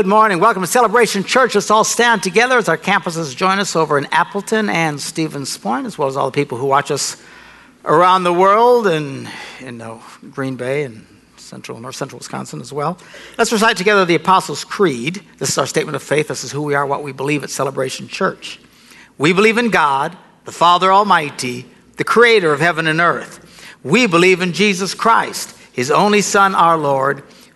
Good morning. Welcome to Celebration Church. Let's all stand together as our campuses join us over in Appleton and Stevens Point, as well as all the people who watch us around the world and in Green Bay and central north central Wisconsin as well. Let's recite together the Apostles' Creed. This is our statement of faith. This is who we are, what we believe at Celebration Church. We believe in God, the Father Almighty, the creator of heaven and earth. We believe in Jesus Christ, his only Son, our Lord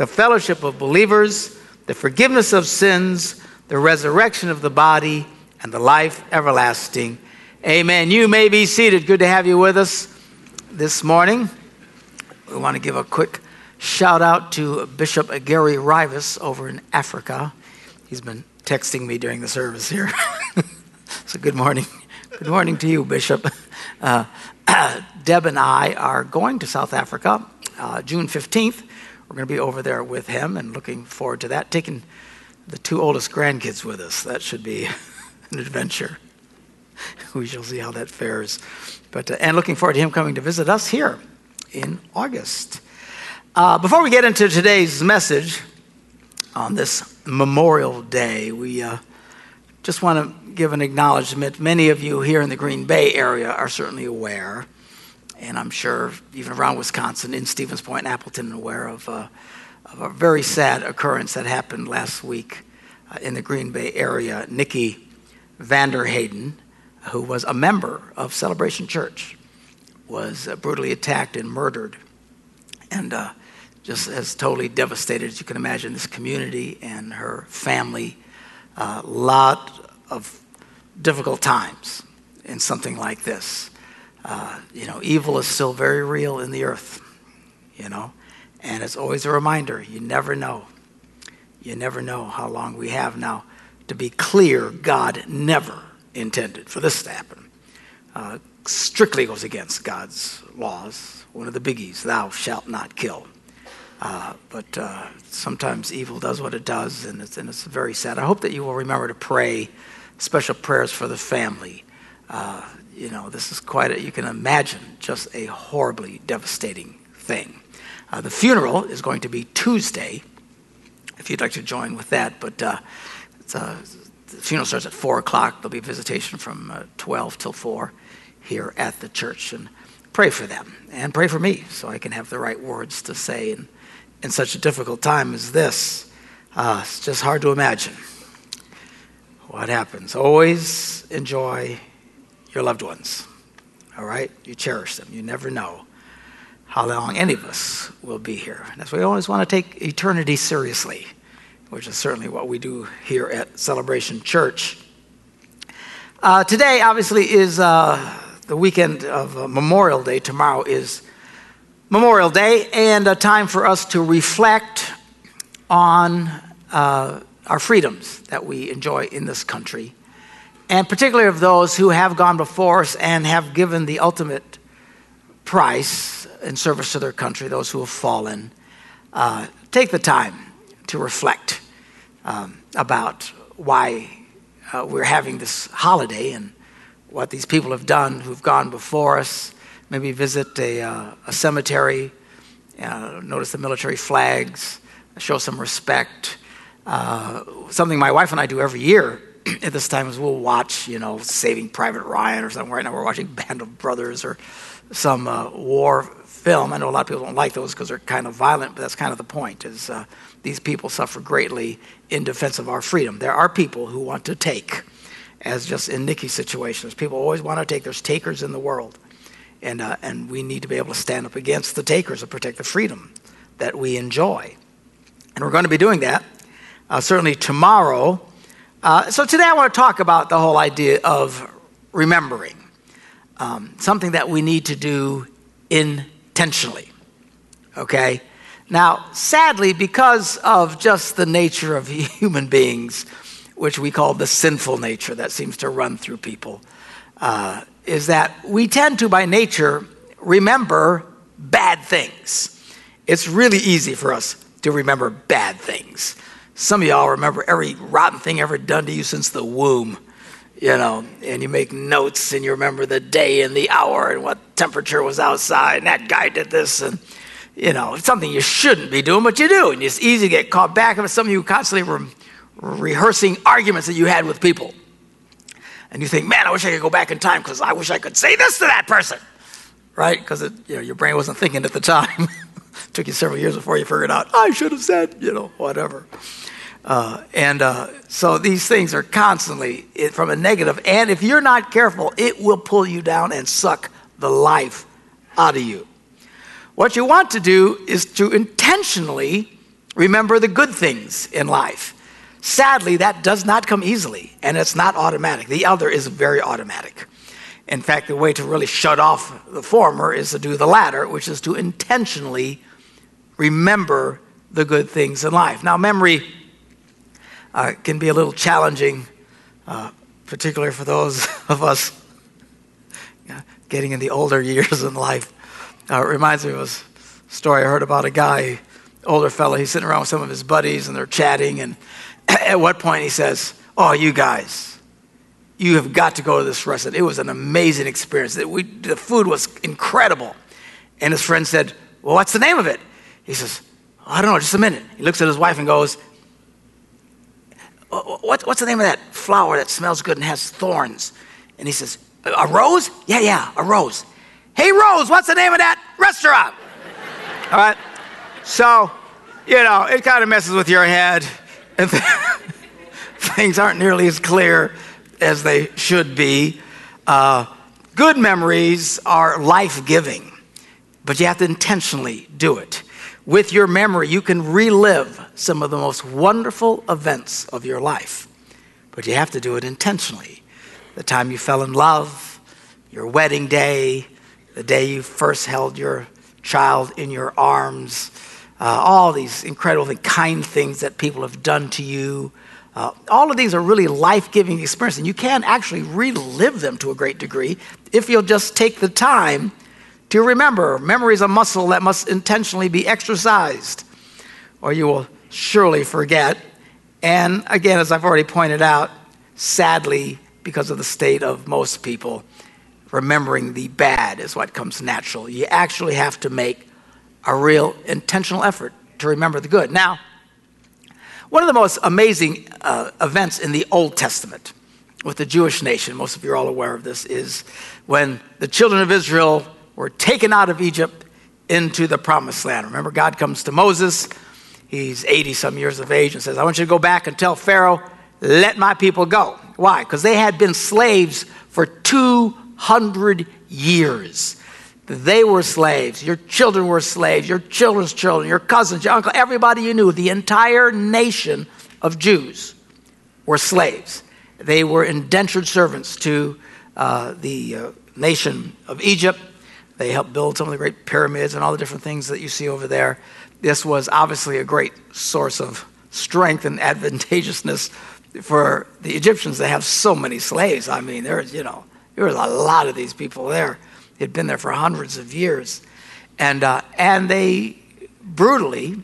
the fellowship of believers, the forgiveness of sins, the resurrection of the body, and the life everlasting. Amen. You may be seated. Good to have you with us this morning. We want to give a quick shout out to Bishop Gary Rivas over in Africa. He's been texting me during the service here. so, good morning. Good morning to you, Bishop. Uh, Deb and I are going to South Africa uh, June 15th we're going to be over there with him and looking forward to that. Taking the two oldest grandkids with us. That should be an adventure. We shall see how that fares. But, uh, and looking forward to him coming to visit us here in August. Uh, before we get into today's message on this Memorial Day, we uh, just want to give an acknowledgement. Many of you here in the Green Bay area are certainly aware and I'm sure even around Wisconsin, in Stevens Point, Appleton, aware of, uh, of, a very sad occurrence that happened last week uh, in the Green Bay area. Nikki Vander Heyden, who was a member of Celebration Church, was uh, brutally attacked and murdered, and uh, just has totally devastated, as you can imagine, this community and her family. A uh, lot of difficult times in something like this uh, you know, evil is still very real in the earth, you know, and it's always a reminder you never know. You never know how long we have now. To be clear, God never intended for this to happen. Uh, strictly goes against God's laws. One of the biggies, thou shalt not kill. Uh, but uh, sometimes evil does what it does, and it's, and it's very sad. I hope that you will remember to pray special prayers for the family. Uh, you know, this is quite a, you can imagine just a horribly devastating thing. Uh, the funeral is going to be Tuesday, if you'd like to join with that, but uh, uh, the funeral starts at 4 o'clock. There'll be visitation from uh, 12 till 4 here at the church. And pray for them and pray for me so I can have the right words to say in, in such a difficult time as this. Uh, it's just hard to imagine what happens. Always enjoy your loved ones. All right? You cherish them. You never know how long any of us will be here. That's why we always want to take eternity seriously, which is certainly what we do here at Celebration Church. Uh, today, obviously, is uh, the weekend of uh, Memorial Day. Tomorrow is Memorial Day, and a time for us to reflect on uh, our freedoms that we enjoy in this country and particularly of those who have gone before us and have given the ultimate price in service to their country, those who have fallen. Uh, take the time to reflect um, about why uh, we're having this holiday and what these people have done who've gone before us. Maybe visit a, uh, a cemetery, uh, notice the military flags, show some respect. Uh, something my wife and I do every year at this time is we'll watch, you know, Saving Private Ryan or something. Right now we're watching Band of Brothers or some uh, war film. I know a lot of people don't like those because they're kind of violent, but that's kind of the point. Is uh, these people suffer greatly in defense of our freedom. There are people who want to take, as just in Nikki's situation. There's people always want to take. There's takers in the world, and uh, and we need to be able to stand up against the takers and protect the freedom that we enjoy. And we're going to be doing that uh, certainly tomorrow uh, so today I want to talk about the whole idea of remembering, um, something that we need to do intentionally. Okay, Now, sadly, because of just the nature of human beings, which we call the sinful nature that seems to run through people, uh, is that we tend to, by nature, remember bad things. It's really easy for us to remember bad things. Some of y'all remember every rotten thing ever done to you since the womb, you know, and you make notes and you remember the day and the hour and what temperature was outside and that guy did this and, you know, it's something you shouldn't be doing, but you do. And it's easy to get caught back. And some of you constantly re- rehearsing arguments that you had with people. And you think, man, I wish I could go back in time because I wish I could say this to that person, right? Because you know, your brain wasn't thinking at the time. Took you several years before you figured out, I should have said, you know, whatever. Uh, and uh, so these things are constantly from a negative, and if you're not careful, it will pull you down and suck the life out of you. What you want to do is to intentionally remember the good things in life. Sadly, that does not come easily, and it's not automatic. The other is very automatic. In fact, the way to really shut off the former is to do the latter, which is to intentionally remember the good things in life. Now, memory uh, can be a little challenging, uh, particularly for those of us getting in the older years in life. Uh, it reminds me of a story I heard about a guy, older fellow. He's sitting around with some of his buddies and they're chatting. And at what point he says, "Oh, you guys, you have got to go to this restaurant. It was an amazing experience. We, the food was incredible." And his friend said, "Well, what's the name of it?" He says, "I don't know. Just a minute." He looks at his wife and goes, what, what's the name of that flower that smells good and has thorns? And he says, A rose? Yeah, yeah, a rose. Hey, Rose, what's the name of that restaurant? All right. So, you know, it kind of messes with your head. And things aren't nearly as clear as they should be. Uh, good memories are life giving, but you have to intentionally do it with your memory, you can relive some of the most wonderful events of your life. But you have to do it intentionally. The time you fell in love, your wedding day, the day you first held your child in your arms, uh, all these incredible kind things that people have done to you. Uh, all of these are really life giving experiences, and you can actually relive them to a great degree if you'll just take the time to remember. Memory is a muscle that must intentionally be exercised, or you will surely forget. And again, as I've already pointed out, sadly, because of the state of most people, remembering the bad is what comes natural. You actually have to make a real intentional effort to remember the good. Now, one of the most amazing uh, events in the Old Testament with the Jewish nation, most of you are all aware of this, is when the children of Israel were taken out of Egypt into the promised land. Remember, God comes to Moses. He's 80 some years of age and says, I want you to go back and tell Pharaoh, let my people go. Why? Because they had been slaves for 200 years. They were slaves. Your children were slaves. Your children's children, your cousins, your uncle, everybody you knew, the entire nation of Jews were slaves. They were indentured servants to uh, the uh, nation of Egypt. They helped build some of the great pyramids and all the different things that you see over there. This was obviously a great source of strength and advantageousness for the Egyptians They have so many slaves. I mean, there's, you know, there was a lot of these people there. They'd been there for hundreds of years. And, uh, and they brutally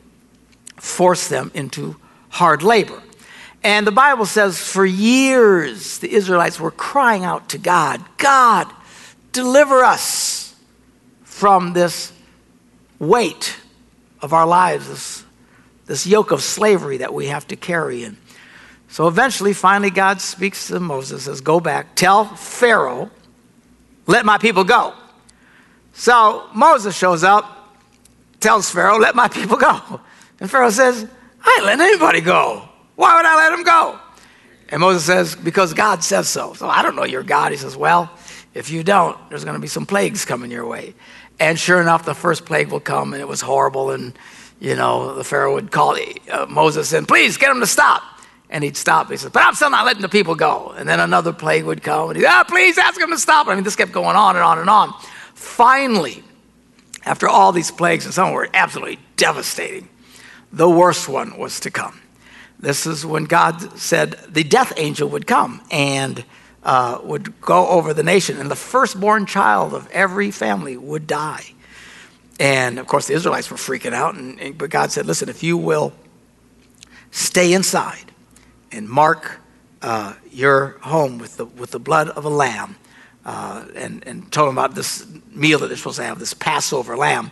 forced them into hard labor. And the Bible says for years the Israelites were crying out to God, God, deliver us from this weight of our lives, this, this yoke of slavery that we have to carry. And so eventually, finally, God speaks to Moses, says, Go back, tell Pharaoh, let my people go. So Moses shows up, tells Pharaoh, Let my people go. And Pharaoh says, I ain't letting anybody go. Why would I let them go? And Moses says, Because God says so. So I don't know your God. He says, Well, if you don't, there's going to be some plagues coming your way. And sure enough, the first plague will come, and it was horrible. And, you know, the Pharaoh would call uh, Moses and, please get him to stop. And he'd stop. He says, but I'm still not letting the people go. And then another plague would come, and he'd, ah, please ask him to stop. I mean, this kept going on and on and on. Finally, after all these plagues, and some were absolutely devastating, the worst one was to come. This is when God said the death angel would come and uh, would go over the nation, and the firstborn child of every family would die. And of course, the Israelites were freaking out, and, and, but God said, Listen, if you will stay inside and mark uh, your home with the, with the blood of a lamb, uh, and, and told them about this meal that they're supposed to have, this Passover lamb,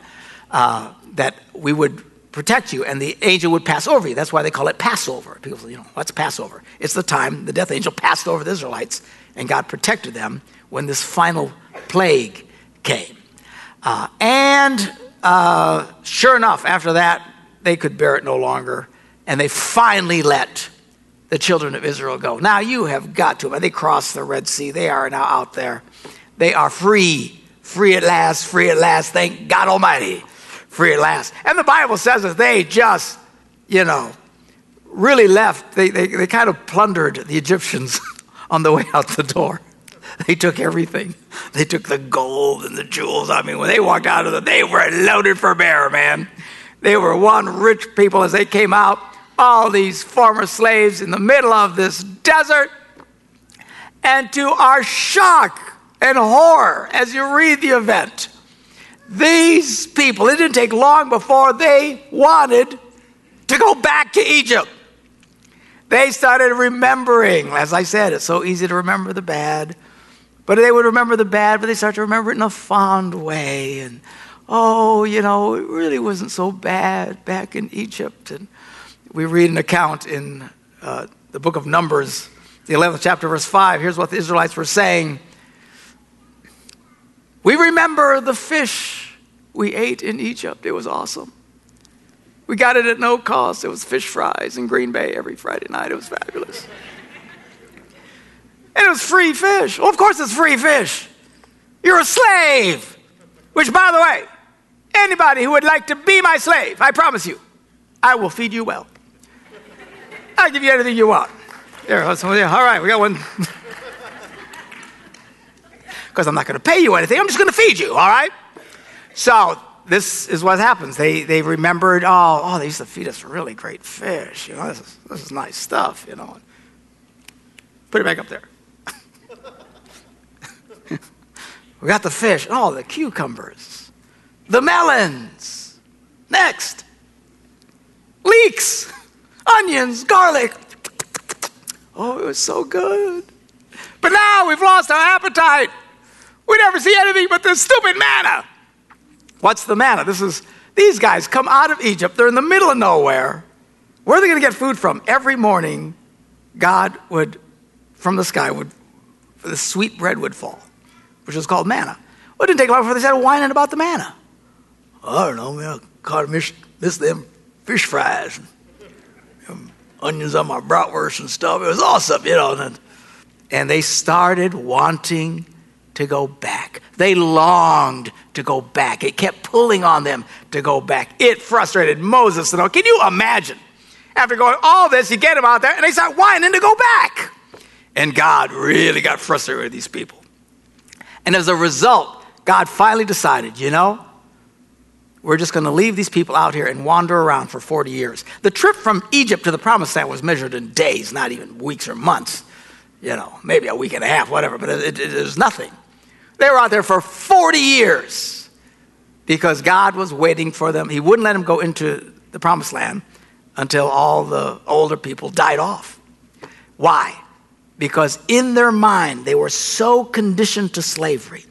uh, that we would protect you, and the angel would pass over you. That's why they call it Passover. People say, you know, what's Passover? It's the time the death angel passed over the Israelites, and God protected them when this final plague came. Uh, and uh, sure enough, after that, they could bear it no longer, and they finally let the children of Israel go. Now you have got to, them. they crossed the Red Sea. They are now out there. They are free, free at last, free at last. Thank God Almighty, free at last. And the Bible says that they just, you know, really left. They, they, they kind of plundered the Egyptians on the way out the door. They took everything. They took the gold and the jewels. I mean, when they walked out of the, they were loaded for bear, man. They were one rich people as they came out all these former slaves in the middle of this desert. And to our shock and horror, as you read the event, these people, it didn't take long before they wanted to go back to Egypt. They started remembering, as I said, it's so easy to remember the bad, but they would remember the bad, but they start to remember it in a fond way. And, oh, you know, it really wasn't so bad back in Egypt. And we read an account in uh, the book of Numbers, the 11th chapter, verse 5. Here's what the Israelites were saying We remember the fish we ate in Egypt. It was awesome. We got it at no cost. It was fish fries in Green Bay every Friday night. It was fabulous. And it was free fish. Well, of course, it's free fish. You're a slave. Which, by the way, anybody who would like to be my slave, I promise you, I will feed you well. I'll give you anything you want. There, all right, we got one. Because I'm not going to pay you anything, I'm just going to feed you, all right? So this is what happens. They, they remembered, oh, oh, they used to feed us really great fish. You know, this is, this is nice stuff, you know. Put it back up there. we got the fish, oh, the cucumbers, the melons. Next, leeks onions, garlic. Oh, it was so good. But now we've lost our appetite. We never see anything but this stupid manna. What's the manna? This is these guys come out of Egypt. They're in the middle of nowhere. Where are they going to get food from? Every morning, God would, from the sky, would the sweet bread would fall, which was called manna. Well, it didn't take long before they started whining about the manna. I don't know, man. I caught miss, miss them fish fries and, onions on my bratwurst and stuff. It was awesome, you know. And, and they started wanting to go back. They longed to go back. It kept pulling on them to go back. It frustrated Moses. You know, can you imagine? After going all this, you get them out there and they start whining to go back. And God really got frustrated with these people. And as a result, God finally decided, you know, we're just going to leave these people out here and wander around for 40 years. The trip from Egypt to the promised land was measured in days, not even weeks or months. You know, maybe a week and a half, whatever, but it, it, it was nothing. They were out there for 40 years because God was waiting for them. He wouldn't let them go into the promised land until all the older people died off. Why? Because in their mind, they were so conditioned to slavery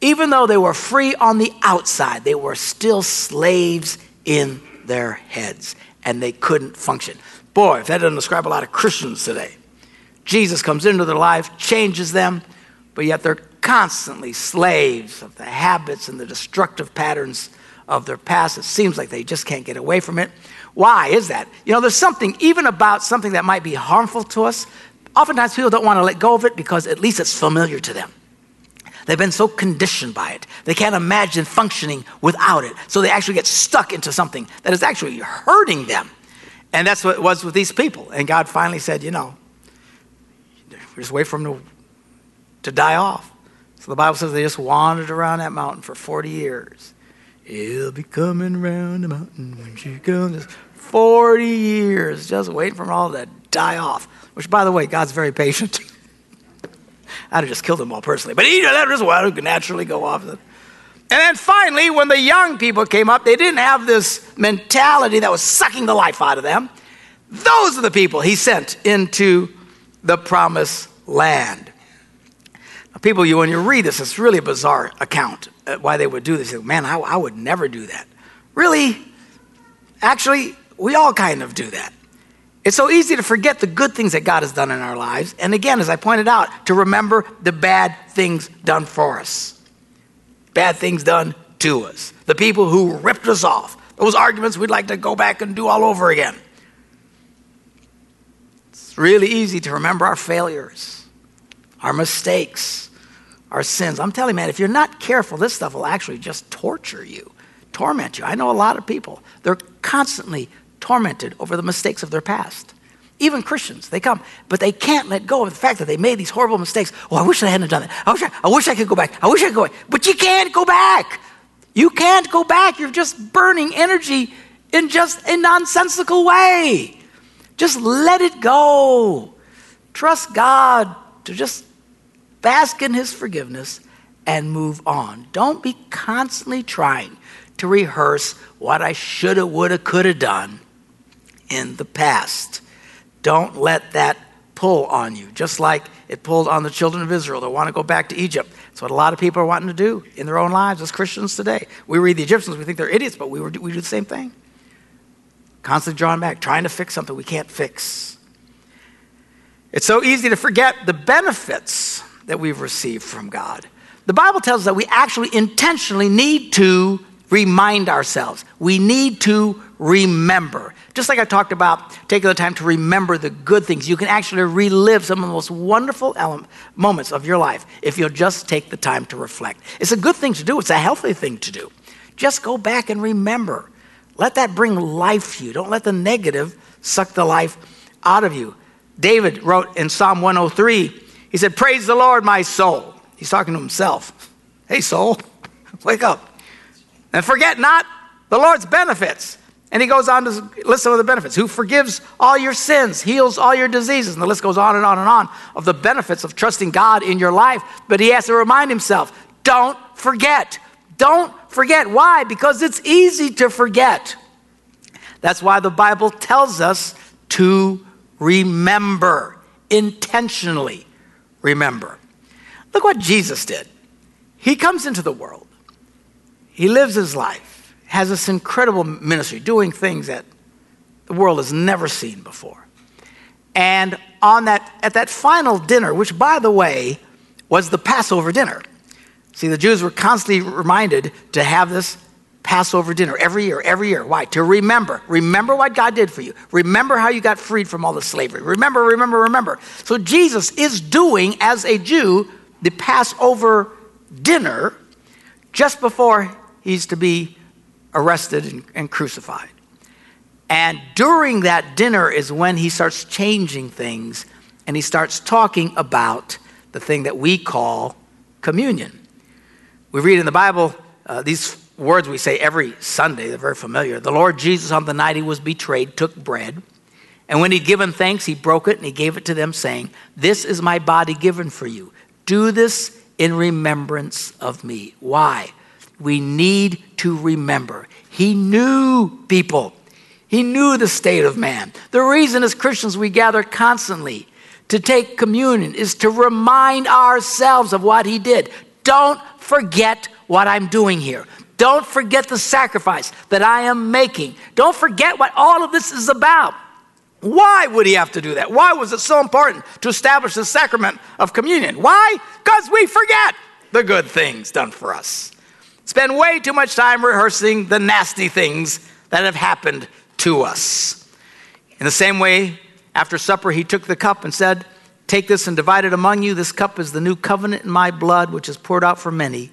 even though they were free on the outside, they were still slaves in their heads and they couldn't function. Boy, if that doesn't describe a lot of Christians today. Jesus comes into their life, changes them, but yet they're constantly slaves of the habits and the destructive patterns of their past. It seems like they just can't get away from it. Why is that? You know, there's something, even about something that might be harmful to us, oftentimes people don't want to let go of it because at least it's familiar to them. They've been so conditioned by it. They can't imagine functioning without it. So they actually get stuck into something that is actually hurting them. And that's what it was with these people. And God finally said, you know, just wait for them to, to die off. The Bible says they just wandered around that mountain for 40 years He'll be coming round the mountain when she comes. 40 years just waiting for them all to die off. Which, by the way, God's very patient. I'd have just killed them all personally. But he let just well, could naturally go off. And then finally, when the young people came up, they didn't have this mentality that was sucking the life out of them. Those are the people he sent into the promised land. People, you when you read this, it's really a bizarre account uh, why they would do this. Man, I, I would never do that. Really? Actually, we all kind of do that. It's so easy to forget the good things that God has done in our lives. And again, as I pointed out, to remember the bad things done for us. Bad things done to us. The people who ripped us off. Those arguments we'd like to go back and do all over again. It's really easy to remember our failures, our mistakes, our sins. I'm telling you, man, if you're not careful, this stuff will actually just torture you, torment you. I know a lot of people, they're constantly tormented over the mistakes of their past. Even Christians, they come, but they can't let go of the fact that they made these horrible mistakes. Oh, I wish I hadn't done that. I wish I, I wish I could go back. I wish I could go back. But you can't go back. You can't go back. You're just burning energy in just a nonsensical way. Just let it go. Trust God to just bask in His forgiveness and move on. Don't be constantly trying to rehearse what I shoulda, woulda, coulda done in the past. Don't let that pull on you, just like it pulled on the children of Israel that want to go back to Egypt. That's what a lot of people are wanting to do in their own lives as Christians today. We read the Egyptians, we think they're idiots, but we, were, we do the same thing. Constantly drawing back, trying to fix something we can't fix. It's so easy to forget the benefits that we've received from God. The Bible tells us that we actually intentionally need to remind ourselves. We need to remember. Just like I talked about taking the time to remember the good things, you can actually relive some of the most wonderful moments of your life if you'll just take the time to reflect. It's a good thing to do, it's a healthy thing to do. Just go back and remember. Let that bring life to you. Don't let the negative suck the life out of you. David wrote in Psalm 103, he said, Praise the Lord, my soul. He's talking to himself. Hey, soul, wake up. And forget not the Lord's benefits. And he goes on to list some of the benefits. Who forgives all your sins, heals all your diseases. And the list goes on and on and on of the benefits of trusting God in your life. But he has to remind himself don't forget. Don't forget. Why? Because it's easy to forget. That's why the Bible tells us to remember, intentionally remember. Look what Jesus did. He comes into the world. He lives his life, has this incredible ministry, doing things that the world has never seen before. And on that, at that final dinner, which by the way was the Passover dinner. See, the Jews were constantly reminded to have this Passover dinner every year, every year. Why? To remember. Remember what God did for you. Remember how you got freed from all the slavery. Remember, remember, remember. So Jesus is doing, as a Jew, the Passover dinner just before he's to be arrested and, and crucified. And during that dinner is when he starts changing things and he starts talking about the thing that we call communion. We read in the Bible uh, these words we say every Sunday, they're very familiar. The Lord Jesus, on the night he was betrayed, took bread. And when he'd given thanks, he broke it and he gave it to them, saying, This is my body given for you. Do this in remembrance of me. Why? we need to remember. He knew people, he knew the state of man. The reason, as Christians, we gather constantly to take communion is to remind ourselves of what he did. Don't forget what I'm doing here. Don't forget the sacrifice that I am making. Don't forget what all of this is about. Why would he have to do that? Why was it so important to establish the sacrament of communion? Why? Because we forget the good things done for us spend way too much time rehearsing the nasty things that have happened to us. In the same way, after supper, he took the cup and said, Take this and divide it among you. This cup is the new covenant in my blood, which is poured out for many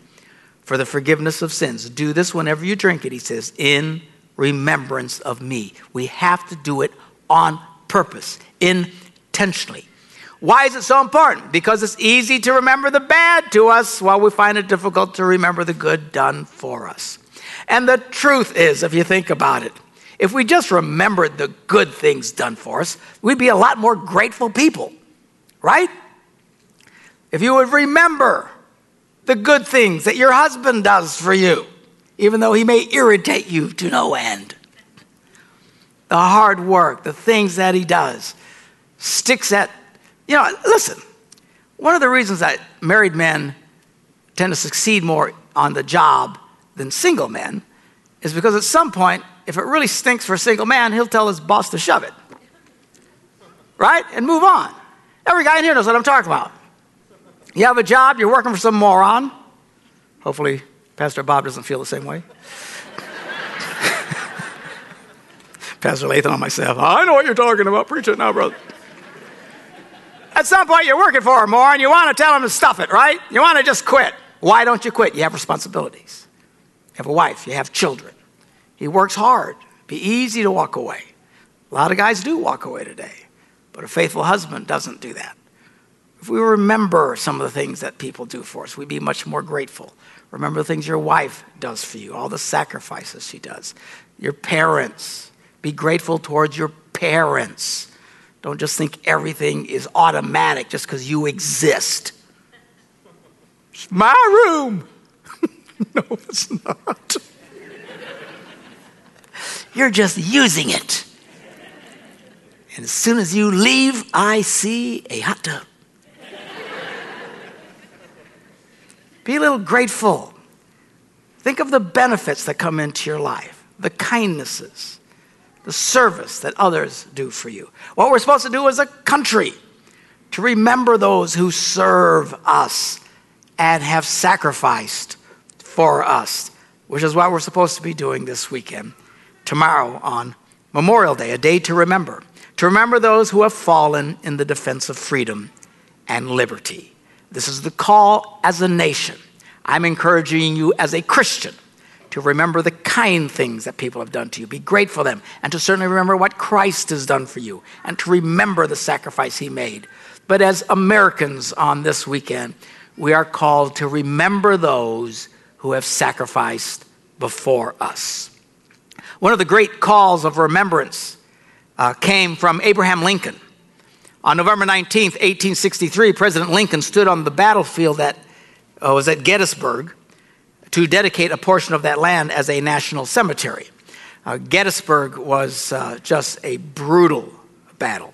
for the forgiveness of sins. Do this whenever you drink it, he says, in remembrance of me. We have to do it on purpose, intentionally. Why is it so important? Because it's easy to remember the bad to us while we find it difficult to remember the good done for us. And the truth is, if you think about it, if we just remembered the good things done for us, we'd be a lot more grateful people, right? If you would remember the good things that your husband does for you, even though he may irritate you to no end, the hard work, the things that he does, sticks at, you know, listen, one of the reasons that married men tend to succeed more on the job than single men is because at some point, if it really stinks for a single man, he'll tell his boss to shove it. Right? And move on. Every guy in here knows what I'm talking about. You have a job, you're working for some moron. Hopefully, Pastor Bob doesn't feel the same way. Pastor Lathan on myself. I know what you're talking about. Preach it now, brother. At some point, you're working for a moron. you want to tell him to stuff it, right? You want to just quit. Why don't you quit? You have responsibilities. You have a wife, you have children. He works hard. Be easy to walk away. A lot of guys do walk away today, but a faithful husband doesn't do that. If we remember some of the things that people do for us, we'd be much more grateful. Remember the things your wife does for you, all the sacrifices she does. Your parents, be grateful towards your parents. Don't just think everything is automatic just because you exist. It's my room. no, it's not. You're just using it. And as soon as you leave, I see a hot tub. Be a little grateful. Think of the benefits that come into your life, the kindnesses, the service that others do for you. What we're supposed to do as a country to remember those who serve us and have sacrificed for us, which is what we're supposed to be doing this weekend, tomorrow on Memorial Day, a day to remember. To remember those who have fallen in the defense of freedom and liberty. This is the call as a nation. I'm encouraging you as a Christian to remember the kind things that people have done to you. Be grateful for them, and to certainly remember what Christ has done for you, and to remember the sacrifice he made. But as Americans on this weekend, we are called to remember those who have sacrificed before us. One of the great calls of remembrance uh, came from Abraham Lincoln. On November 19th, 1863, President Lincoln stood on the battlefield that uh, was at Gettysburg to dedicate a portion of that land as a national cemetery. Uh, Gettysburg was uh, just a brutal battle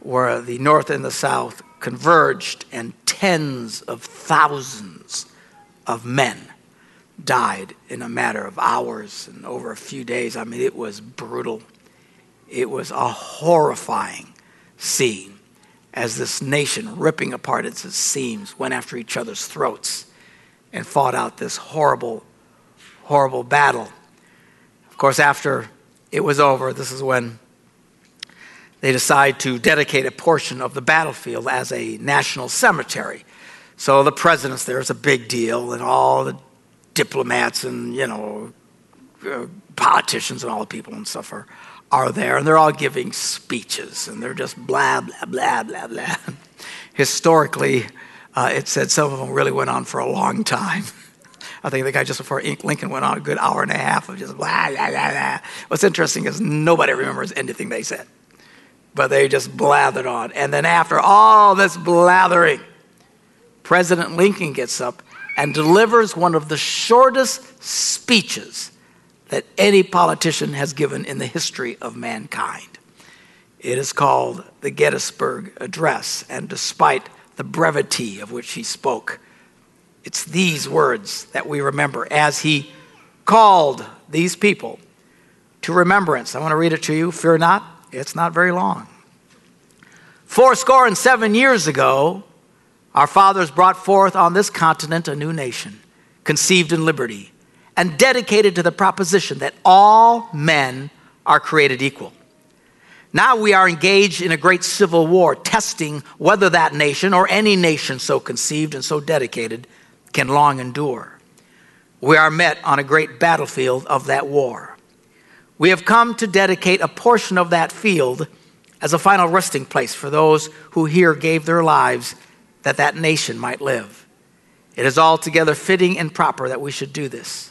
where the North and the South converged, and tens of thousands of men died in a matter of hours and over a few days. I mean, it was brutal. It was a horrifying scene as this nation, ripping apart its seams, went after each other's throats and fought out this horrible, horrible battle. Of course, after it was over, this is when they decide to dedicate a portion of the battlefield as a national cemetery. So the president's there is a big deal, and all the diplomats and, you know, uh, politicians and all the people and stuff are are there, and they're all giving speeches, and they're just blah, blah, blah, blah, blah. Historically, uh, it said some of them really went on for a long time. I think the guy just before Lincoln went on a good hour and a half of just blah, blah, blah, blah. What's interesting is nobody remembers anything they said, but they just blathered on. And then after all this blathering, President Lincoln gets up and delivers one of the shortest speeches that any politician has given in the history of mankind. It is called the Gettysburg Address, and despite the brevity of which he spoke, it's these words that we remember as he called these people to remembrance. I want to read it to you. Fear not, it's not very long. Four score and seven years ago, our fathers brought forth on this continent a new nation, conceived in liberty and dedicated to the proposition that all men are created equal. Now we are engaged in a great civil war, testing whether that nation or any nation so conceived and so dedicated can long endure. We are met on a great battlefield of that war. We have come to dedicate a portion of that field as a final resting place for those who here gave their lives that that nation might live. It is altogether fitting and proper that we should do this.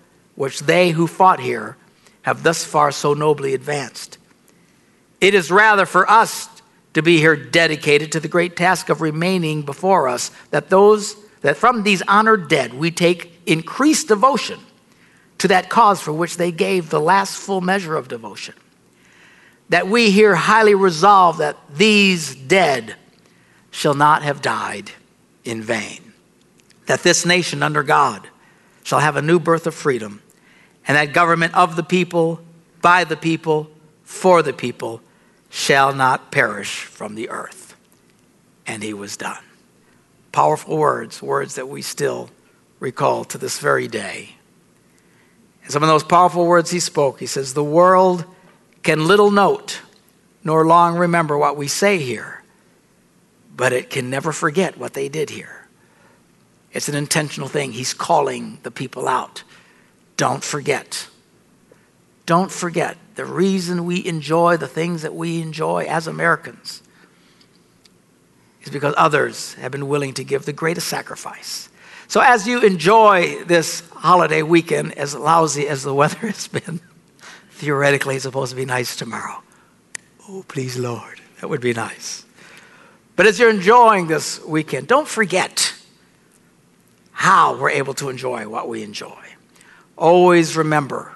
which they who fought here have thus far so nobly advanced. It is rather for us to be here dedicated to the great task of remaining before us that those that from these honored dead we take increased devotion to that cause for which they gave the last full measure of devotion that we here highly resolve that these dead shall not have died in vain, that this nation under God shall have a new birth of freedom, and that government of the people, by the people, for the people, shall not perish from the earth. And he was done. Powerful words, words that we still recall to this very day. And some of those powerful words he spoke, he says, The world can little note nor long remember what we say here, but it can never forget what they did here. It's an intentional thing. He's calling the people out. Don't forget. Don't forget the reason we enjoy the things that we enjoy as Americans is because others have been willing to give the greatest sacrifice. So, as you enjoy this holiday weekend, as lousy as the weather has been, theoretically it's supposed to be nice tomorrow. Oh, please, Lord, that would be nice. But as you're enjoying this weekend, don't forget how we're able to enjoy what we enjoy. Always remember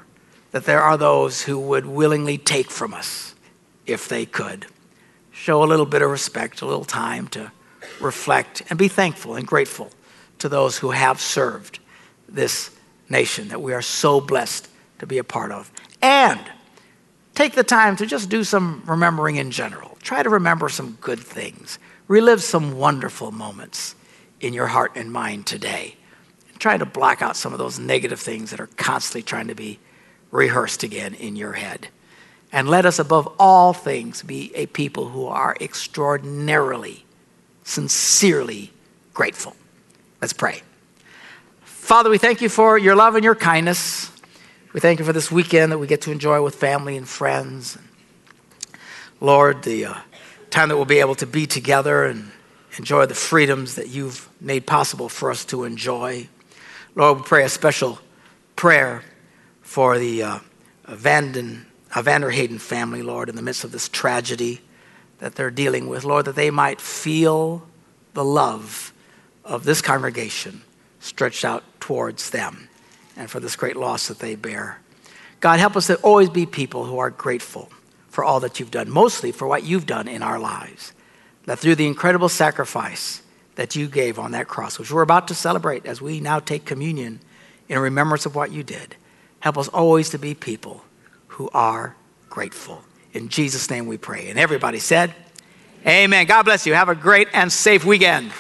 that there are those who would willingly take from us if they could. Show a little bit of respect, a little time to reflect, and be thankful and grateful to those who have served this nation that we are so blessed to be a part of. And take the time to just do some remembering in general. Try to remember some good things. Relive some wonderful moments in your heart and mind today. Try to block out some of those negative things that are constantly trying to be rehearsed again in your head. And let us, above all things, be a people who are extraordinarily, sincerely grateful. Let's pray. Father, we thank you for your love and your kindness. We thank you for this weekend that we get to enjoy with family and friends. Lord, the uh, time that we'll be able to be together and enjoy the freedoms that you've made possible for us to enjoy. Lord, we pray a special prayer for the uh, Vanden, uh, family, Lord, in the midst of this tragedy that they're dealing with. Lord, that they might feel the love of this congregation stretched out towards them and for this great loss that they bear. God, help us to always be people who are grateful for all that you've done, mostly for what you've done in our lives. That through the incredible sacrifice that you gave on that cross, which we're about to celebrate as we now take communion in remembrance of what you did, help us always to be people who are grateful. In Jesus' name we pray. And everybody said, Amen. God bless you. Have a great and safe weekend.